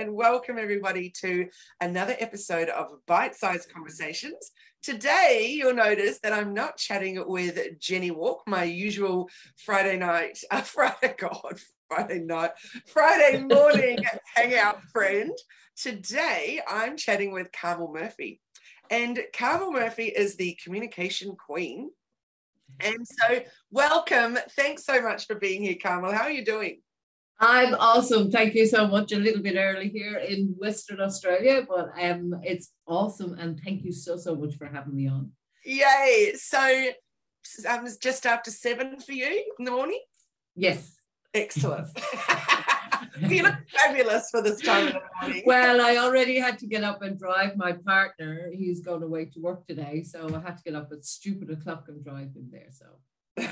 and welcome everybody to another episode of Bite Size Conversations. Today, you'll notice that I'm not chatting with Jenny Walk, my usual Friday night, uh, Friday, God, Friday night, Friday morning hangout friend. Today, I'm chatting with Carmel Murphy. And Carmel Murphy is the communication queen and so, welcome. Thanks so much for being here, Carmel. How are you doing? I'm awesome. Thank you so much. A little bit early here in Western Australia, but um, it's awesome. And thank you so, so much for having me on. Yay. So, um, just after seven for you in the morning? Yes. Excellent. you look fabulous for this time of the morning. Well, I already had to get up and drive my partner. He's going away to work today. So I had to get up at stupid o'clock and drive him there. So,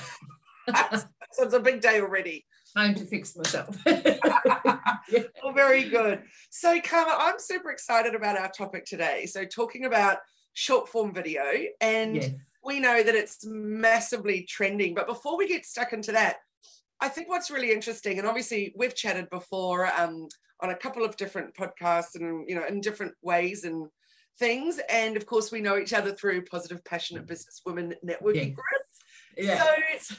so it's a big day already. Time to fix myself. yeah. Well, very good. So, Karma, I'm super excited about our topic today. So, talking about short form video, and yes. we know that it's massively trending. But before we get stuck into that, I think what's really interesting, and obviously we've chatted before um, on a couple of different podcasts and you know in different ways and things, and of course we know each other through Positive Passionate mm. Business Women Networking yes. Yeah. So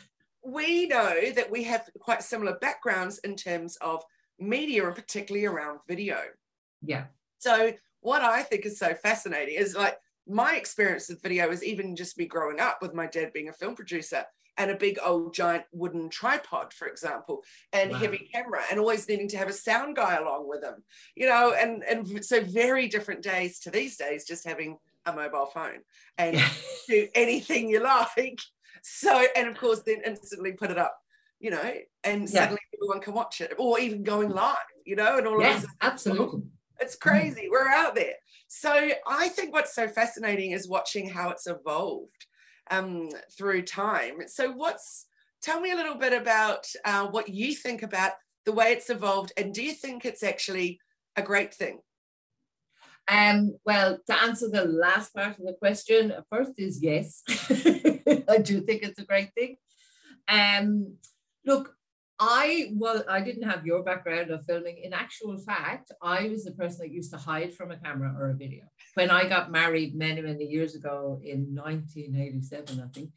we know that we have quite similar backgrounds in terms of media and particularly around video. Yeah. So what I think is so fascinating is like my experience with video is even just me growing up with my dad being a film producer and a big old giant wooden tripod, for example, and wow. heavy camera, and always needing to have a sound guy along with them, you know, and and so very different days to these days, just having a mobile phone and do anything you like. So, and of course, then instantly put it up, you know, and yeah. suddenly everyone can watch it, or even going live, you know, and all yes, of absolutely. It's crazy. Mm. We're out there. So I think what's so fascinating is watching how it's evolved um, through time. So, what's tell me a little bit about uh, what you think about the way it's evolved, and do you think it's actually a great thing? Um, well, to answer the last part of the question, first is yes. I do think it's a great thing. Um, look, I well, I didn't have your background of filming. In actual fact, I was the person that used to hide from a camera or a video. When I got married many, many years ago in 1987, I think,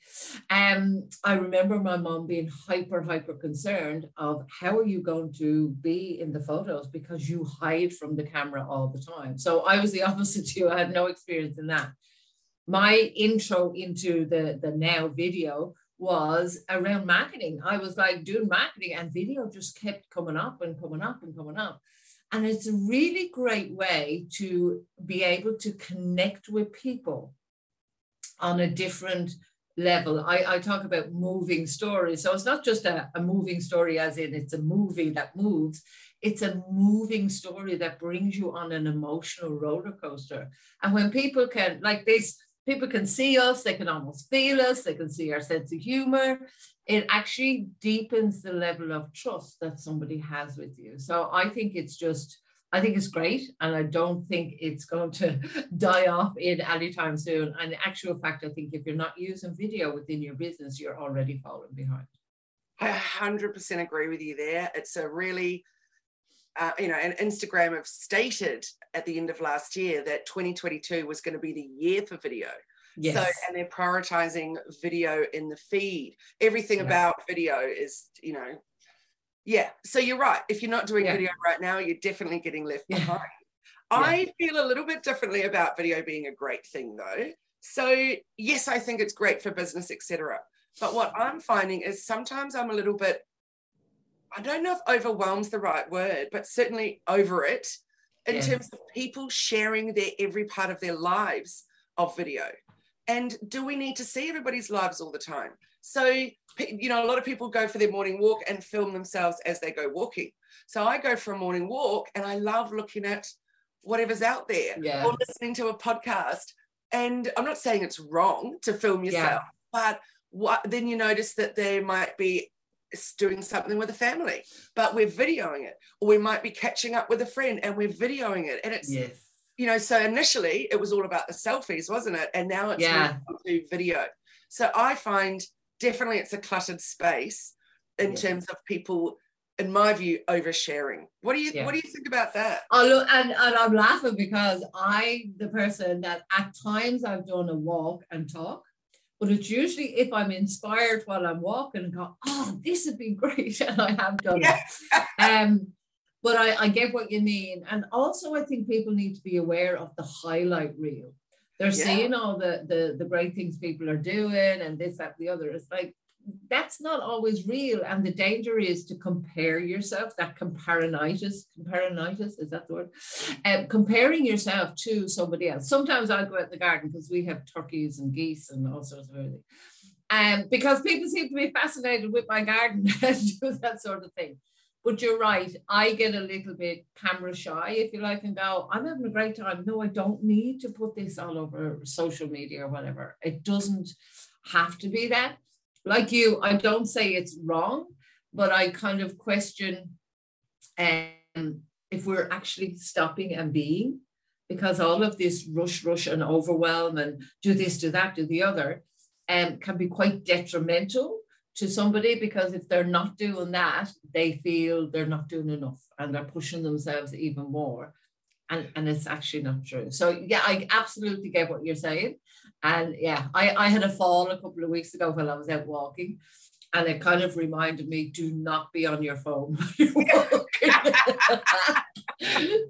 um, I remember my mom being hyper, hyper concerned of how are you going to be in the photos because you hide from the camera all the time. So I was the opposite to you. I had no experience in that. My intro into the the now video was around marketing. I was like doing marketing and video just kept coming up and coming up and coming up. And it's a really great way to be able to connect with people on a different level. I, I talk about moving stories. So it's not just a, a moving story, as in it's a movie that moves, it's a moving story that brings you on an emotional roller coaster. And when people can, like this, people can see us, they can almost feel us, they can see our sense of humor. It actually deepens the level of trust that somebody has with you. So I think it's just, I think it's great. And I don't think it's going to die off in any time soon. And the actual fact, I think if you're not using video within your business, you're already falling behind. I 100% agree with you there. It's a really uh, you know, and Instagram have stated at the end of last year that 2022 was going to be the year for video. Yes. So, and they're prioritizing video in the feed. Everything yeah. about video is, you know, yeah. So you're right. If you're not doing yeah. video right now, you're definitely getting left yeah. behind. I feel a little bit differently about video being a great thing, though. So yes, I think it's great for business, etc. But what I'm finding is sometimes I'm a little bit I don't know if overwhelms the right word, but certainly over it in yes. terms of people sharing their every part of their lives of video. And do we need to see everybody's lives all the time? So, you know, a lot of people go for their morning walk and film themselves as they go walking. So I go for a morning walk and I love looking at whatever's out there yeah. or listening to a podcast. And I'm not saying it's wrong to film yourself, yeah. but what, then you notice that there might be doing something with a family, but we're videoing it, or we might be catching up with a friend and we're videoing it. And it's, yes. you know, so initially it was all about the selfies, wasn't it? And now it's yeah. to video. So I find definitely it's a cluttered space in yes. terms of people in my view, oversharing. What do you yeah. what do you think about that? Oh look, and, and I'm laughing because I, the person that at times I've done a walk and talk, but it's usually if I'm inspired while I'm walking and go, oh, this would be great, and I have done yes. it. Um, but I, I get what you mean, and also I think people need to be aware of the highlight reel. They're yeah. seeing all the, the the great things people are doing and this, that, the other. It's like that's not always real. And the danger is to compare yourself, that comparinitis, comparinitis, is that the word? Um, comparing yourself to somebody else. Sometimes I'll go out in the garden because we have turkeys and geese and all sorts of everything. Um, because people seem to be fascinated with my garden and do that sort of thing. But you're right, I get a little bit camera shy, if you like, and go, I'm having a great time. No, I don't need to put this all over social media or whatever. It doesn't have to be that like you, I don't say it's wrong, but I kind of question um, if we're actually stopping and being, because all of this rush, rush, and overwhelm and do this, do that, do the other, um, can be quite detrimental to somebody because if they're not doing that, they feel they're not doing enough and they're pushing themselves even more. And, and it's actually not true. So yeah, I absolutely get what you're saying. And yeah, I, I had a fall a couple of weeks ago while I was out walking. And it kind of reminded me, do not be on your phone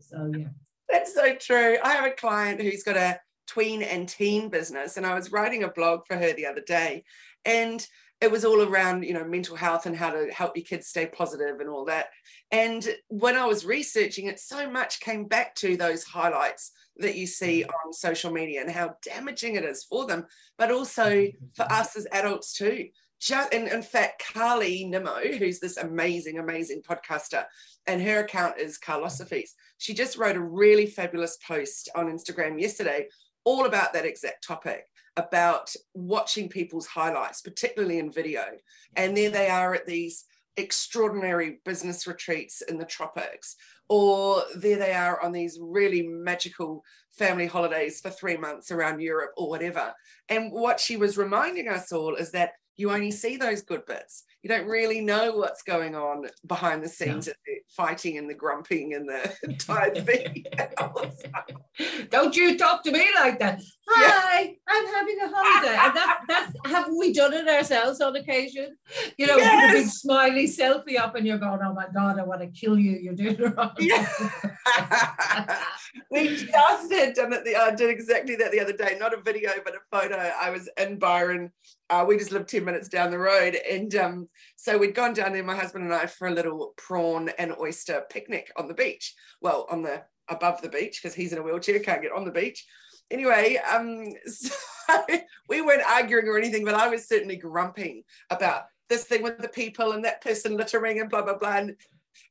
so yeah. That's so true. I have a client who's got a tween and teen business, and I was writing a blog for her the other day. And it was all around you know mental health and how to help your kids stay positive and all that and when i was researching it so much came back to those highlights that you see on social media and how damaging it is for them but also for us as adults too. Just, and in fact carly nimmo who's this amazing amazing podcaster and her account is carlosophies. She just wrote a really fabulous post on instagram yesterday all about that exact topic about watching people's highlights, particularly in video. And there they are at these extraordinary business retreats in the tropics, or there they are on these really magical family holidays for three months around Europe or whatever. And what she was reminding us all is that you only see those good bits. You don't really know what's going on behind the scenes, yeah. the fighting and the grumping and the tired feet. don't you talk to me like that. Hi, yeah. I'm having a holiday. and that's that's haven't we done it ourselves on occasion? You know, yes. with a big smiley selfie up and you're going, Oh my god, I want to kill you. You're doing it wrong. Yeah. we just did done it the I did exactly that the other day. Not a video, but a photo. I was in Byron uh, we just lived 10 minutes down the road. And um, so we'd gone down there, my husband and I, for a little prawn and oyster picnic on the beach. Well, on the above the beach, because he's in a wheelchair, can't get on the beach. Anyway, um, so we weren't arguing or anything, but I was certainly grumping about this thing with the people and that person littering and blah, blah, blah. And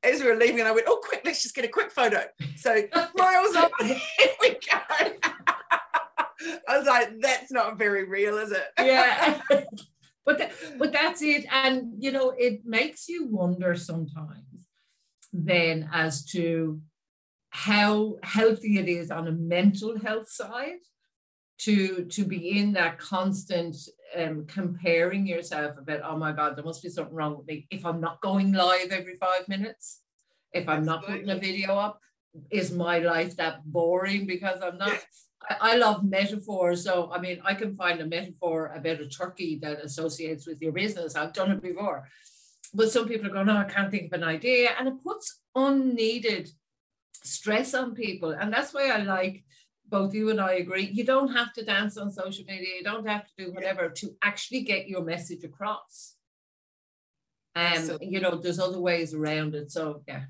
as we were leaving, I went, oh, quick, let's just get a quick photo. So miles on, here we go. I was like, that's not very real, is it? yeah. But but that's it. And you know, it makes you wonder sometimes then as to how healthy it is on a mental health side to to be in that constant um, comparing yourself about oh my god there must be something wrong with me if i'm not going live every five minutes if i'm Absolutely. not putting a video up is my life that boring because i'm not yes. I love metaphors. So, I mean, I can find a metaphor about a turkey that associates with your business. I've done it before. But some people are going, oh, I can't think of an idea. And it puts unneeded stress on people. And that's why I like both you and I agree. You don't have to dance on social media. You don't have to do whatever to actually get your message across. Um, so, you know, there's other ways around it. So yeah,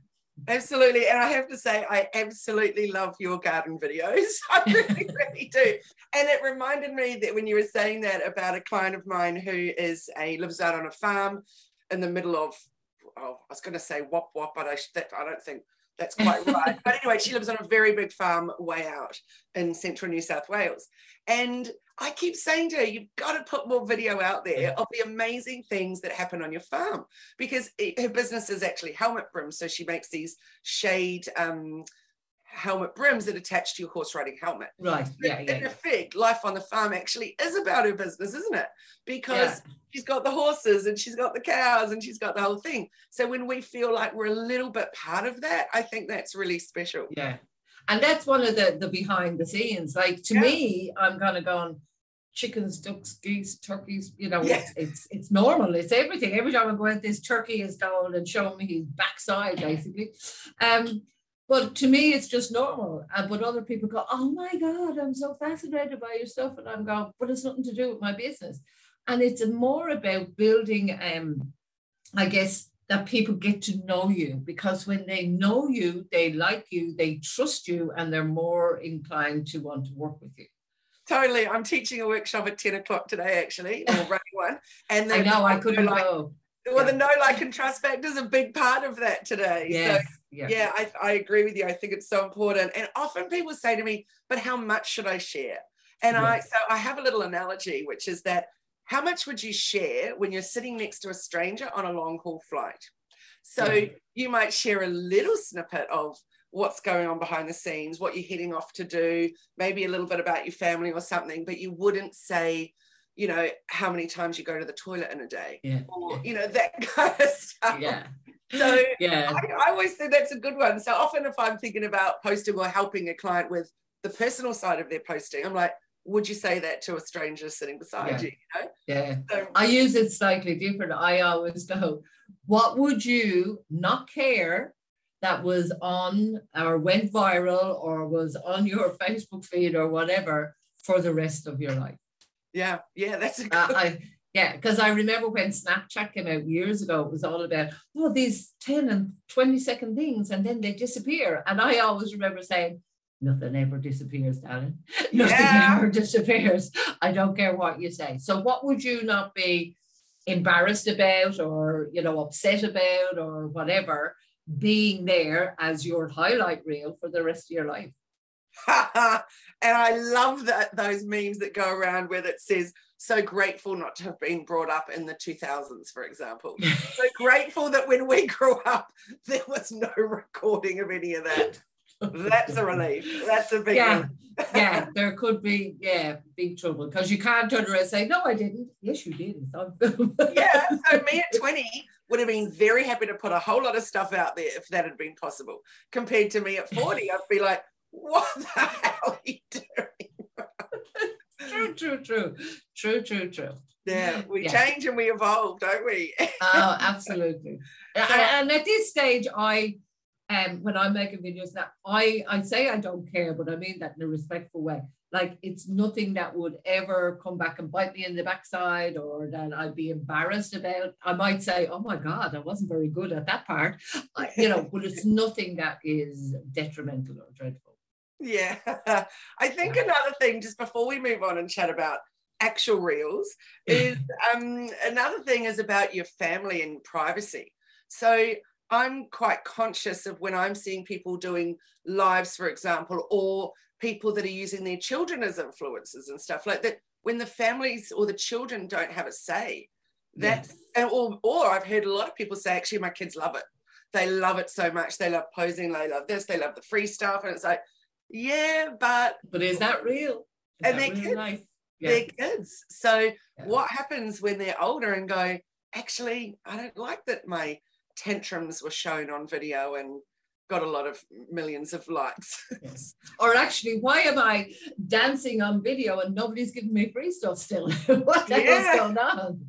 Absolutely. And I have to say, I absolutely love your garden videos. I really, really do. And it reminded me that when you were saying that about a client of mine who is a lives out on a farm in the middle of, oh, I was going to say wop wop, but I, that, I don't think that's quite right. but anyway, she lives on a very big farm way out in central New South Wales. And I keep saying to her, you've got to put more video out there of the amazing things that happen on your farm because it, her business is actually helmet brims. So she makes these shade um, helmet brims that attach to your horse riding helmet. Right. Yeah, yeah. In effect, life on the farm actually is about her business, isn't it? Because yeah. she's got the horses and she's got the cows and she's got the whole thing. So when we feel like we're a little bit part of that, I think that's really special. Yeah. And that's one of the the behind the scenes. Like to yeah. me, I'm kind of going, chickens, ducks, geese, turkeys, you know, yeah. it's, it's it's normal. It's everything. Every time I go out, this turkey is down and showing me his backside, basically. Um, but to me, it's just normal. Uh, but other people go, oh my God, I'm so fascinated by your stuff. And I'm going, but it's nothing to do with my business. And it's more about building, um, I guess, that people get to know you because when they know you, they like you, they trust you, and they're more inclined to want to work with you. Totally. I'm teaching a workshop at 10 o'clock today, actually, or running one. And then I know I couldn't like, go. Well, yeah. the no like and trust factor is a big part of that today. Yes. So yeah, yeah I, I agree with you. I think it's so important. And often people say to me, but how much should I share? And. I so I have a little analogy, which is that how much would you share when you're sitting next to a stranger on a long haul flight? So yeah. you might share a little snippet of what's going on behind the scenes, what you're heading off to do, maybe a little bit about your family or something, but you wouldn't say, you know, how many times you go to the toilet in a day, yeah. or you know that kind of stuff. Yeah. So yeah, I, I always think that's a good one. So often, if I'm thinking about posting or helping a client with the personal side of their posting, I'm like, would you say that to a stranger sitting beside yeah. you? you know? Yeah. So, I use it slightly different. I always go, what would you not care that was on or went viral or was on your Facebook feed or whatever for the rest of your life? Yeah, yeah, that's a uh, good. Uh, I, yeah, because I remember when Snapchat came out years ago, it was all about, oh, these 10 and 20 second things, and then they disappear. And I always remember saying, nothing ever disappears, darling. Nothing yeah. ever disappears. I don't care what you say. So, what would you not be embarrassed about or, you know, upset about or whatever being there as your highlight reel for the rest of your life? and I love that those memes that go around where it says, so grateful not to have been brought up in the 2000s, for example. so grateful that when we grew up, there was no recording of any of that. That's a relief. That's a big yeah. yeah, there could be, yeah, big trouble because you can't turn around and say, No, I didn't. Yes, you did. It's on film. yeah. So me at 20 would have been very happy to put a whole lot of stuff out there if that had been possible. Compared to me at 40, I'd be like, what the hell are you doing? True, true, true, true, true, true. Yeah, we yeah. change and we evolve, don't we? oh, absolutely. So, and at this stage, I, um, when I'm making videos, that I, I say I don't care, but I mean that in a respectful way. Like it's nothing that would ever come back and bite me in the backside, or that I'd be embarrassed about. I might say, "Oh my God, I wasn't very good at that part," you know. but it's nothing that is detrimental or dreadful. Yeah. I think another thing, just before we move on and chat about actual reels, is um, another thing is about your family and privacy. So I'm quite conscious of when I'm seeing people doing lives, for example, or people that are using their children as influencers and stuff like that, when the families or the children don't have a say. That's yes. or or I've heard a lot of people say, actually, my kids love it. They love it so much. They love posing, they love this, they love the free stuff. And it's like, yeah, but but is that real? Is and they're kids. Life? Yeah. They're kids. So yeah. what happens when they're older and go, actually, I don't like that my tantrums were shown on video and got a lot of millions of likes. yes. Or actually, why am I dancing on video and nobody's giving me free stuff still? what the yeah. hell's going on?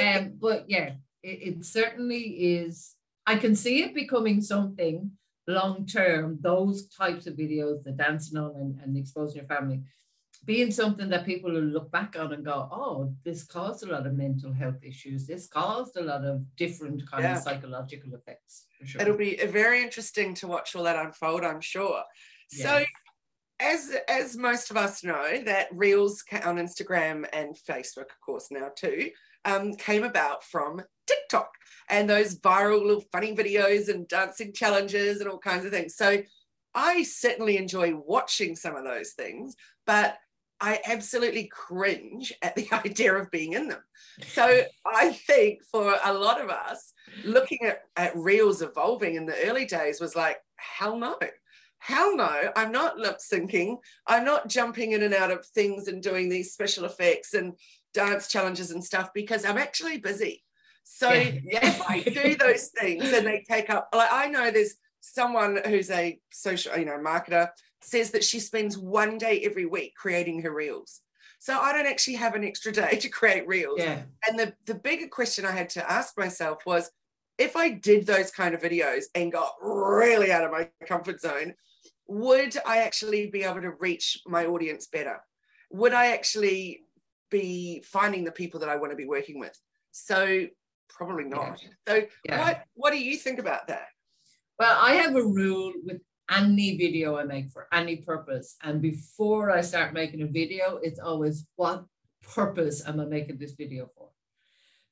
Um, but yeah, it, it certainly is. I can see it becoming something long term, those types of videos, the dancing on and, and exposing your family, being something that people will look back on and go, oh, this caused a lot of mental health issues. This caused a lot of different kind yeah. of psychological effects. Sure. It'll be very interesting to watch all that unfold, I'm sure. Yes. So as as most of us know, that Reels on Instagram and Facebook, of course, now too, um, came about from TikTok and those viral little funny videos and dancing challenges and all kinds of things. So I certainly enjoy watching some of those things, but I absolutely cringe at the idea of being in them. So I think for a lot of us, looking at, at reels evolving in the early days was like, hell no. hell no, I'm not lip syncing. I'm not jumping in and out of things and doing these special effects and dance challenges and stuff because I'm actually busy. So yeah, if I do those things and they take up, like I know there's someone who's a social, you know, marketer says that she spends one day every week creating her reels. So I don't actually have an extra day to create reels. Yeah. And the, the bigger question I had to ask myself was if I did those kind of videos and got really out of my comfort zone, would I actually be able to reach my audience better? Would I actually be finding the people that I want to be working with? So probably not. Yeah. So yeah. what what do you think about that? Well, I have a rule with any video I make for any purpose. And before I start making a video, it's always what purpose am I making this video for?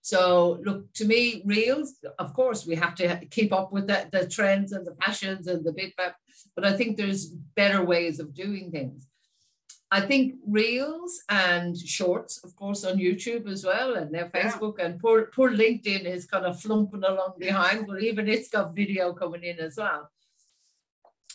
So look, to me, reels, of course, we have to keep up with the, the trends and the fashions and the bit, but I think there's better ways of doing things. I think reels and shorts, of course, on YouTube as well, and now Facebook yeah. and poor, poor LinkedIn is kind of flumping along behind, but even it's got video coming in as well.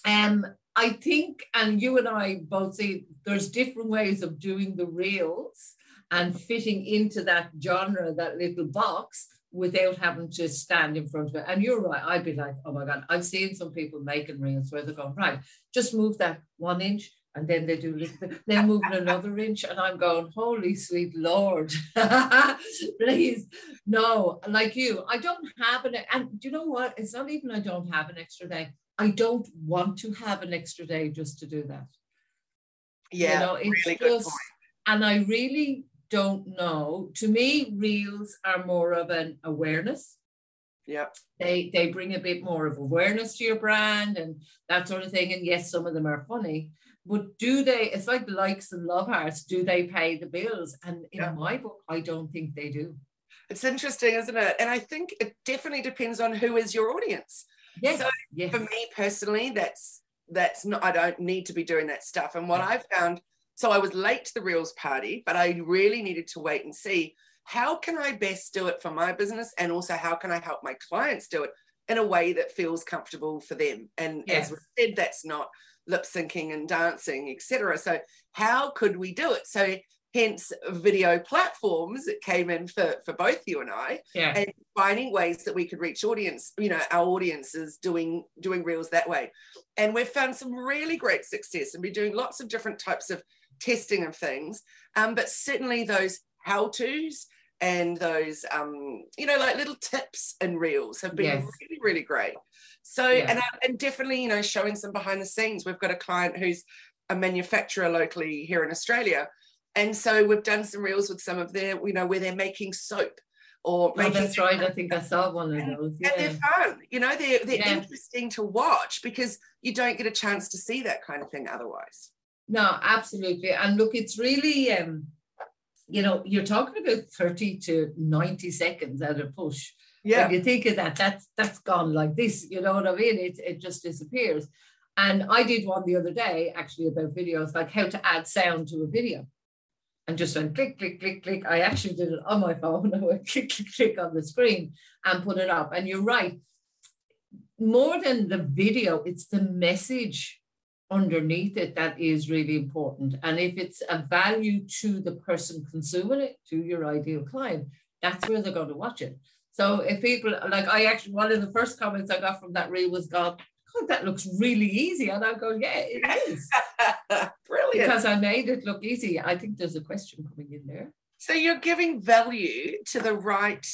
Um, I think, and you and I both see there's different ways of doing the reels and fitting into that genre, that little box, without having to stand in front of it. And you're right, I'd be like, oh my God, I've seen some people making reels where they're going, right, just move that one inch. And then they do little then moving another inch, and I'm going, holy sweet Lord, please, no, like you, I don't have an, and do you know what? It's not even I don't have an extra day. I don't want to have an extra day just to do that. Yeah, you know, it's really just, and I really don't know. To me, reels are more of an awareness. Yeah. They they bring a bit more of awareness to your brand and that sort of thing. And yes, some of them are funny, but do they, it's like likes and love hearts, do they pay the bills? And in yeah. my book, I don't think they do. It's interesting, isn't it? And I think it definitely depends on who is your audience. Yes. So yes. for me personally, that's that's not I don't need to be doing that stuff. And what yeah. I've found so I was late to the Reels party, but I really needed to wait and see how can I best do it for my business and also how can I help my clients do it in a way that feels comfortable for them. And yes. as we said, that's not lip syncing and dancing, etc. So how could we do it? So hence video platforms came in for, for both you and I yeah. and finding ways that we could reach audience, you know, our audiences doing doing reels that way. And we've found some really great success and be doing lots of different types of testing of things. Um, but certainly those how-tos and those um, you know like little tips and reels have been yes. really really great so yeah. and and definitely you know showing some behind the scenes we've got a client who's a manufacturer locally here in australia and so we've done some reels with some of their you know where they're making soap or oh, that's right i think i saw one of those yeah. and they're fun you know they're, they're yeah. interesting to watch because you don't get a chance to see that kind of thing otherwise no, absolutely. And look, it's really, um, you know, you're talking about 30 to 90 seconds at a push. Yeah. When you think of that, that's that's gone like this, you know what I mean? It, it just disappears. And I did one the other day actually about videos, like how to add sound to a video. And just went click, click, click, click. I actually did it on my phone. I went click, click, click on the screen and put it up. And you're right. More than the video, it's the message underneath it that is really important. And if it's a value to the person consuming it, to your ideal client, that's where they're going to watch it. So if people like I actually one of the first comments I got from that reel was God, God, that looks really easy. And I go, yeah, it is. Brilliant. Because I made it look easy. I think there's a question coming in there. So you're giving value to the right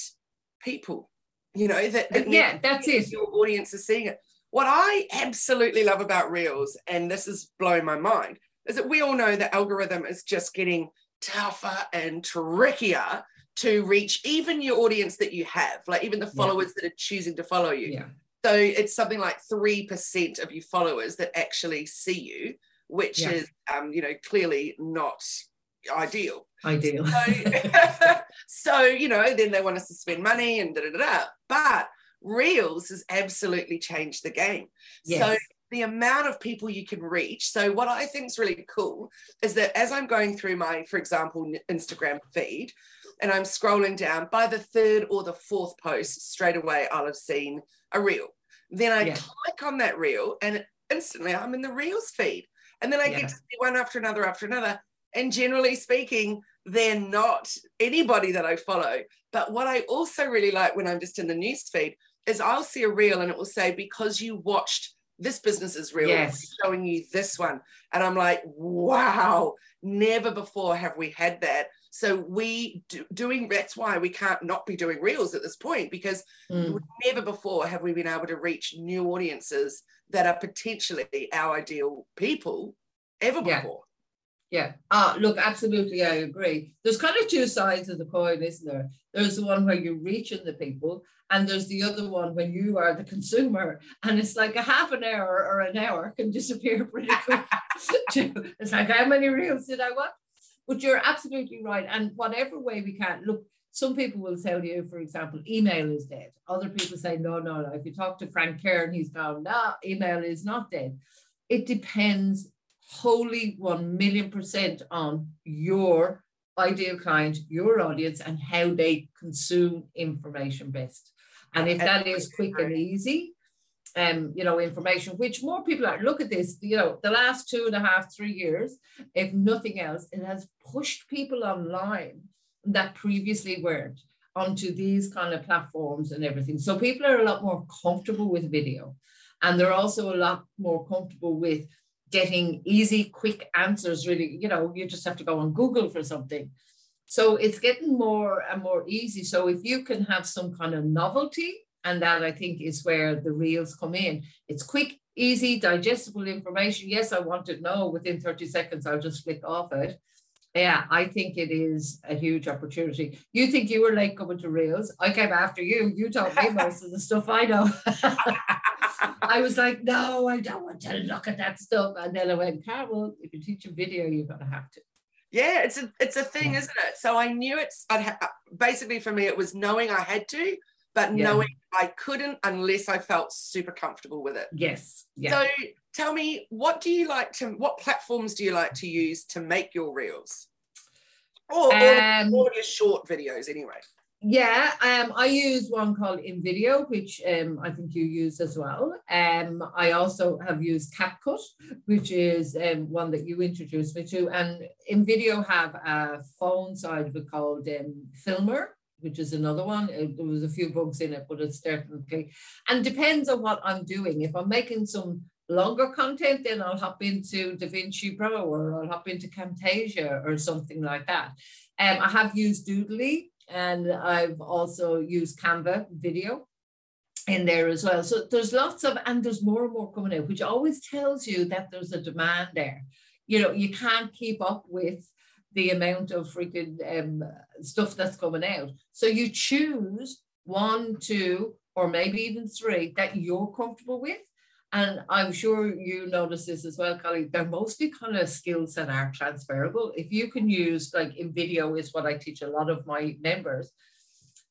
people, you know, that, that yeah, that's it. Your audience is seeing it. What I absolutely love about Reels, and this is blowing my mind, is that we all know the algorithm is just getting tougher and trickier to reach even your audience that you have, like even the followers yeah. that are choosing to follow you. Yeah. So it's something like 3% of your followers that actually see you, which yeah. is, um, you know, clearly not ideal. Ideal. So, so, you know, then they want us to spend money and da da da. da. But Reels has absolutely changed the game. Yes. So the amount of people you can reach. So what I think is really cool is that as I'm going through my, for example, Instagram feed, and I'm scrolling down, by the third or the fourth post, straight away I'll have seen a reel. Then I yeah. click on that reel and instantly I'm in the Reels feed. And then I Yeah. get to see one after another after another. And generally speaking, they're not anybody that I follow. But what I also really like when I'm just in the news feed is I'll see a reel and it will say, because you watched this business is real, Yes. showing you this one. And I'm like, wow, never before have we had that. So we do, doing that's why we can't not be doing reels at this point because Mm. never before have we been able to reach new audiences that are potentially our ideal people ever Yeah. before. Yeah. Ah, look, absolutely, I agree. There's kind of two sides of the coin, isn't there? There's the one where you're reaching the people, and there's the other one when you are the consumer, and it's like a half an hour or an hour can disappear pretty quick. it's like how many reels did I watch? But you're absolutely right. And whatever way we can look, some people will tell you, for example, email is dead. Other people say, no, no, no. If you talk to Frank Kern, he's gone, no, email is not dead. It depends wholly 1 million percent on your ideal client, your audience, and how they consume information best. And if that is quick and easy, um, you know, information, which more people are, look at this, you know, the last two and a half, three years, if nothing else, it has pushed people online that previously weren't onto these kind of platforms and everything. So people are a lot more comfortable with video. And they're also a lot more comfortable with getting easy, quick answers. Really, you know, you just have to go on Google for something. So it's getting more and more easy. So if you can have some kind of novelty, and that I think is where the reels come in. It's quick, easy, digestible information. Yes, I want to know within 30 seconds, I'll just click off it. Yeah, I think it is a huge opportunity. You think you were late coming to Reels. I came after you. You taught me most of the stuff I know. I was like, no, I don't want to look at that stuff. And then I went, Carol, if you teach a video, you're going to have to. Yeah, it's a it's a thing, Yeah. isn't it? So I knew it's. I'd ha- basically for me, it was knowing I had to, but Yeah. knowing I couldn't unless I felt super comfortable with it. Yes. Yeah. So tell me, what do you like to? What platforms do you like to use to make your reels? Or, or, Um, or your short videos, anyway. Yeah, um, I use one called InVideo, which um, I think you use as well. Um, I also have used CapCut, which is um, one that you introduced me to. And InVideo have a phone side of it called um, Filmr, which is another one. Uh, There was a few bugs in it, but it's definitely, and depends on what I'm doing. If I'm making some longer content, then I'll hop into DaVinci Pro or I'll hop into Camtasia or something like that. Um, I have used Doodly and I've also used Canva video in there as well. So there's lots of, and there's more and more coming out, which always tells you that there's a demand there. You know, you can't keep up with the amount of freaking um, stuff that's coming out. So you choose one, two, or maybe even three that you're comfortable with. And I'm sure you notice this as well, Colleen. They're mostly kind of skills that are transferable. If you can use, like InVideo, is what I teach a lot of my members,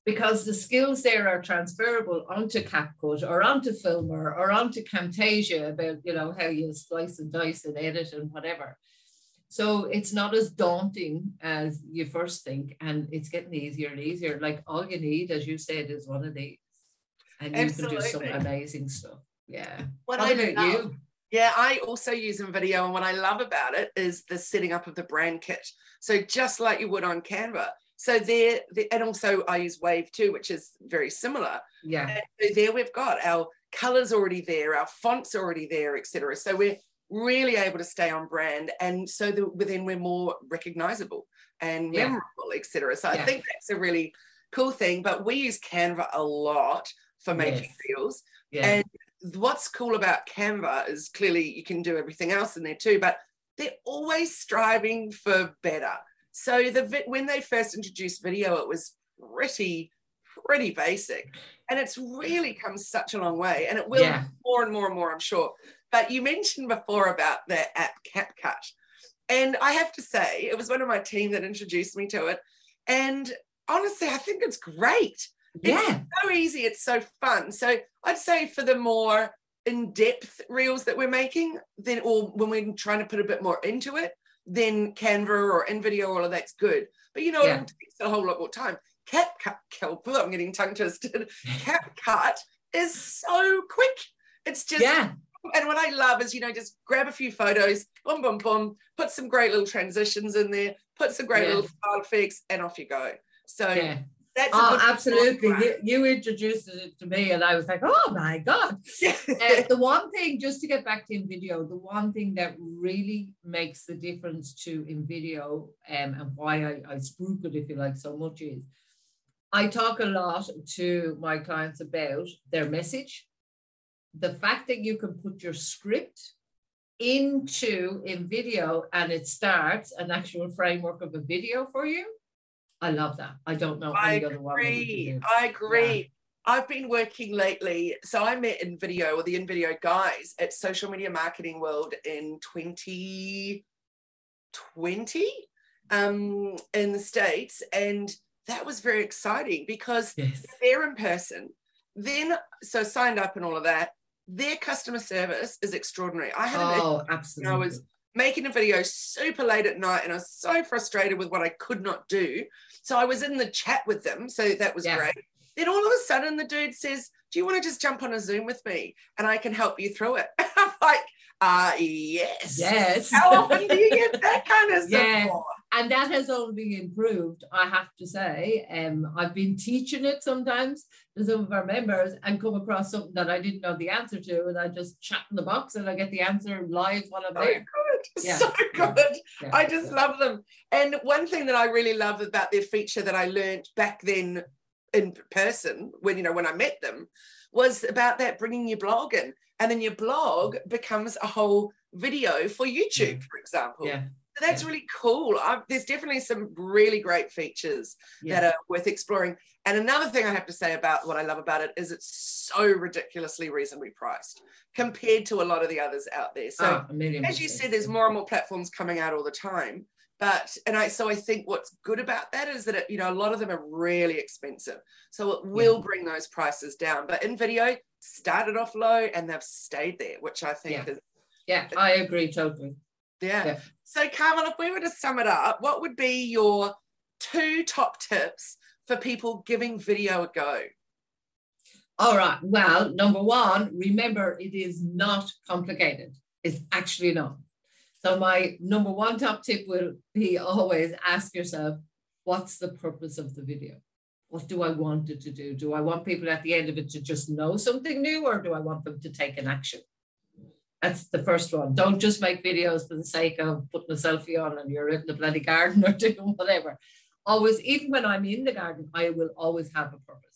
because the skills there are transferable onto CapCut or onto Filmr or onto Camtasia about, you know, how you slice and dice and edit and whatever. So it's not as daunting as you first think, and it's getting easier and easier. Like all you need, as you said, is one of these, and you can do some amazing stuff. Yeah. What I about love- you? Yeah, I also use InVideo, and what I love about it is the setting up of the brand kit. So just like you would on Canva. So there, the- and also I use Wave too, which is very similar. Yeah. So there we've got our colors already there, our fonts already there, etc. So we're really able to stay on brand, and so that then we're more recognizable and Yeah. memorable, etc. So I think that's a really cool thing. But we use Canva a lot for making Yes. reels. Yeah. And what's cool about Canva is clearly you can do everything else in there too, but they're always striving for better. So the when they first introduced video, it was pretty pretty basic, and it's really come such a long way, and it will Yeah. more and more and more, I'm sure. But you mentioned before about the app CapCut, and I have to say it was one of my team that introduced me to it, and honestly, I think it's great yeah. so easy it's so fun so i'd say for the more in-depth reels that we're making then or when we're trying to put a bit more into it then canva or InVideo all of that's good but you know Yeah. it takes a whole lot more time CapCut, Kelp, I'm getting tongue twisted. CapCut is so quick. It's just Yeah. and what I love is, you know, just grab a few photos, boom, boom, boom, put some great little transitions in there, put some great yeah. little style effects, and off you go. So yeah. That's oh, absolutely. You, you, introduced it to me, and I was like, oh my God. uh, the one thing, just to get back to InVideo, the one thing that really makes the difference to InVideo um, and why I, I it, if you like, so much is I talk a lot to my clients about their message. The fact that you can put your script into InVideo and it starts an actual framework of a video for you I love that. I don't know I any agree. other one. I agree. Yeah. I've been working lately. So I met InVideo or the InVideo guys at Social Media Marketing World in 2020 um, in the States. And that was very exciting because yes. they're in person. Then, so signed up and all of that. Their customer service is extraordinary. I had oh, absolutely. I was making a video super late at night and I was so frustrated with what I could not do. So I was in the chat with them. So that was yeah. great. Then all of a sudden the dude says, Do you want to just jump on a Zoom with me and I can help you through it? I'm like, uh yes. Yes. How often do you get that kind of support? Yeah. And that has only improved, I have to say. Um, I've been teaching it sometimes to some of our members and come across something that I didn't know the answer to, and I just chat in the box and I get the answer live while I'm there. Yeah. so good. Yeah. I just love them. And one thing that I really love about their feature that I learned back then in person, when you know when I met them, was about that bringing your blog in, and then your blog mm. becomes a whole video for YouTube, mm. for example. Yeah. That's really cool. I, there's definitely some really great features that are worth exploring. And another thing I have to say about what I love about it is it's so ridiculously reasonably priced compared to a lot of the others out there. So oh, as you said, there's more and more platforms coming out all the time. But and I so I think what's good about that is that it, you know a lot of them are really expensive. So it will yeah. bring those prices down. But InVideo started off low and they've stayed there, which I think yeah. is yeah, I agree totally. Yeah. yeah. So Carmel, if we were to sum it up, what would be your two top tips for people giving video a go? All right. Well, number one, remember it is not complicated. It's actually not. So my number one top tip will be always ask yourself, what's the purpose of the video? What do I want it to do? Do I want people at the end of it to just know something new or do I want them to take an action? That's the first one. Don't just make videos for the sake of putting a selfie on and you're in the bloody garden or doing whatever. Always, even when I'm in the garden, I will always have a purpose.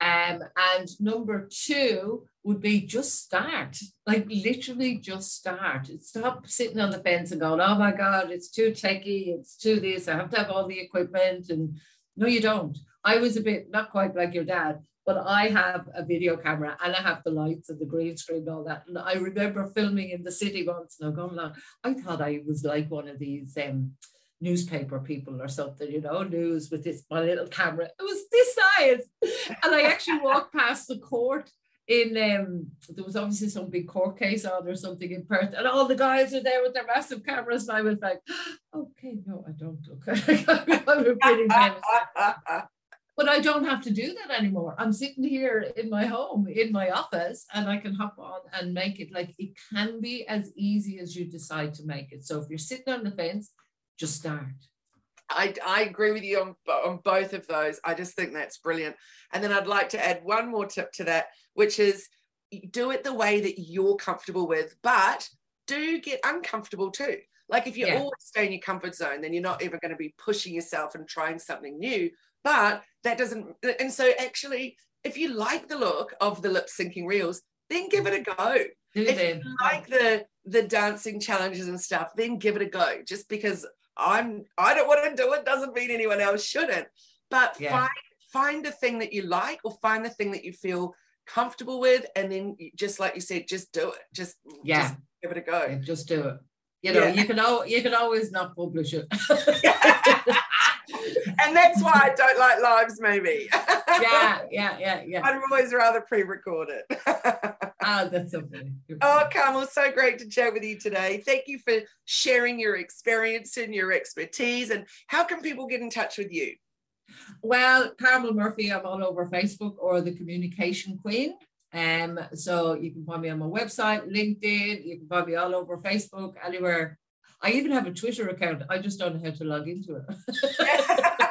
Um, and number two would be just start, like literally just start. Stop sitting on the fence and going, oh my God, it's too techy, it's too this, I have to have all the equipment. And no, you don't. I was a bit, not quite like your dad, but I have a video camera and I have the lights and the green screen and all that. And I remember filming in the city once and I'm going along. I thought I was like one of these um, newspaper people or something, you know, news with this my little camera. It was this size. And I actually walked past the court in um there was obviously some big court case on or something in Perth, and all the guys are there with their massive cameras. And I was like, okay, no, I don't look. I'm pretty but I don't have to do that anymore. I'm sitting here in my home, in my office, and I can hop on and make it. Like it can be as easy as you decide to make it. So if you're sitting on the fence, just start. I, I agree with you on, on both of those. I just think that's brilliant. And then I'd like to add one more tip to that, which is do it the way that you're comfortable with, but do get uncomfortable too. Like if you yeah. always stay in your comfort zone, then you're not ever going to be pushing yourself and trying something new. But that doesn't, and so actually, if you like the look of the lip syncing reels, then give it a go. Do if you like the the dancing challenges and stuff, then give it a go. Just because I'm I don't want to do it doesn't mean anyone else shouldn't. But yeah. find find the thing that you like or find the thing that you feel comfortable with and then just like you said just do it just yeah just give it a go yeah, just do it you know yeah. you can al- you can always not publish it and that's why I don't like lives maybe yeah yeah yeah yeah I'd always rather pre-record it oh that's so funny oh Carmel so great to chat with you today thank you for sharing your experience and your expertise and how can people get in touch with you well, Carmel Murphy, I'm all over Facebook or the Communication Queen. Um, so you can find me on my website, LinkedIn, you can find me all over Facebook, anywhere. I even have a Twitter account. I just don't know how to log into it.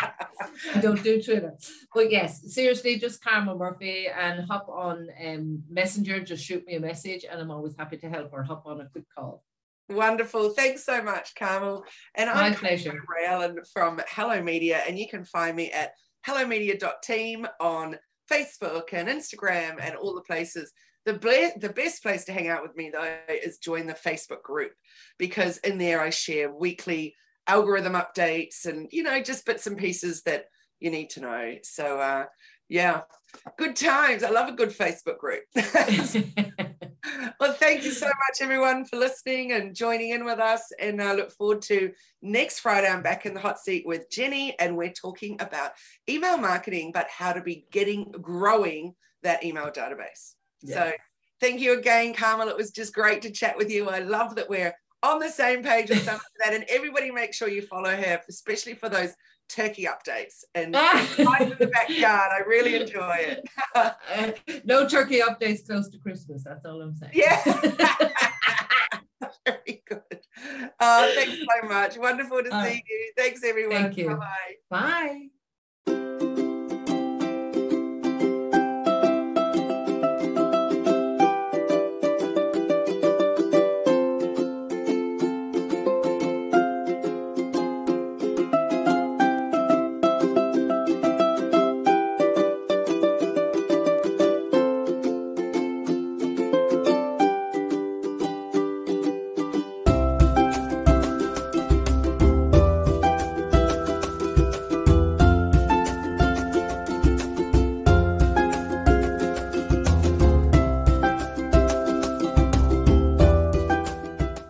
I don't do Twitter. But yes, seriously, just Carmel Murphy and hop on um, Messenger, just shoot me a message and I'm always happy to help or hop on a quick call. Wonderful. Thanks so much, Carmel. And My I'm pleasure. Ray Allen from Hello Media, and you can find me at hellomedia.team on Facebook and Instagram and all the places. The, ble- the best place to hang out with me, though, is join the Facebook group because in there I share weekly algorithm updates and, you know, just bits and pieces that you need to know. So, uh, yeah, good times. I love a good Facebook group. well, thank you so much, everyone, for listening and joining in with us. And I look forward to next Friday. I'm back in the hot seat with Jenny, and we're talking about email marketing, but how to be getting growing that email database. Yeah. So, thank you again, Carmel. It was just great to chat with you. I love that we're on the same page with some of that. And everybody make sure you follow her, especially for those turkey updates and in the backyard. I really enjoy it. uh, no turkey updates close to Christmas. That's all I'm saying. Yeah. Very good. Uh, thanks so much. Wonderful to all see right. you. Thanks, everyone. Thank you. Bye-bye. Bye.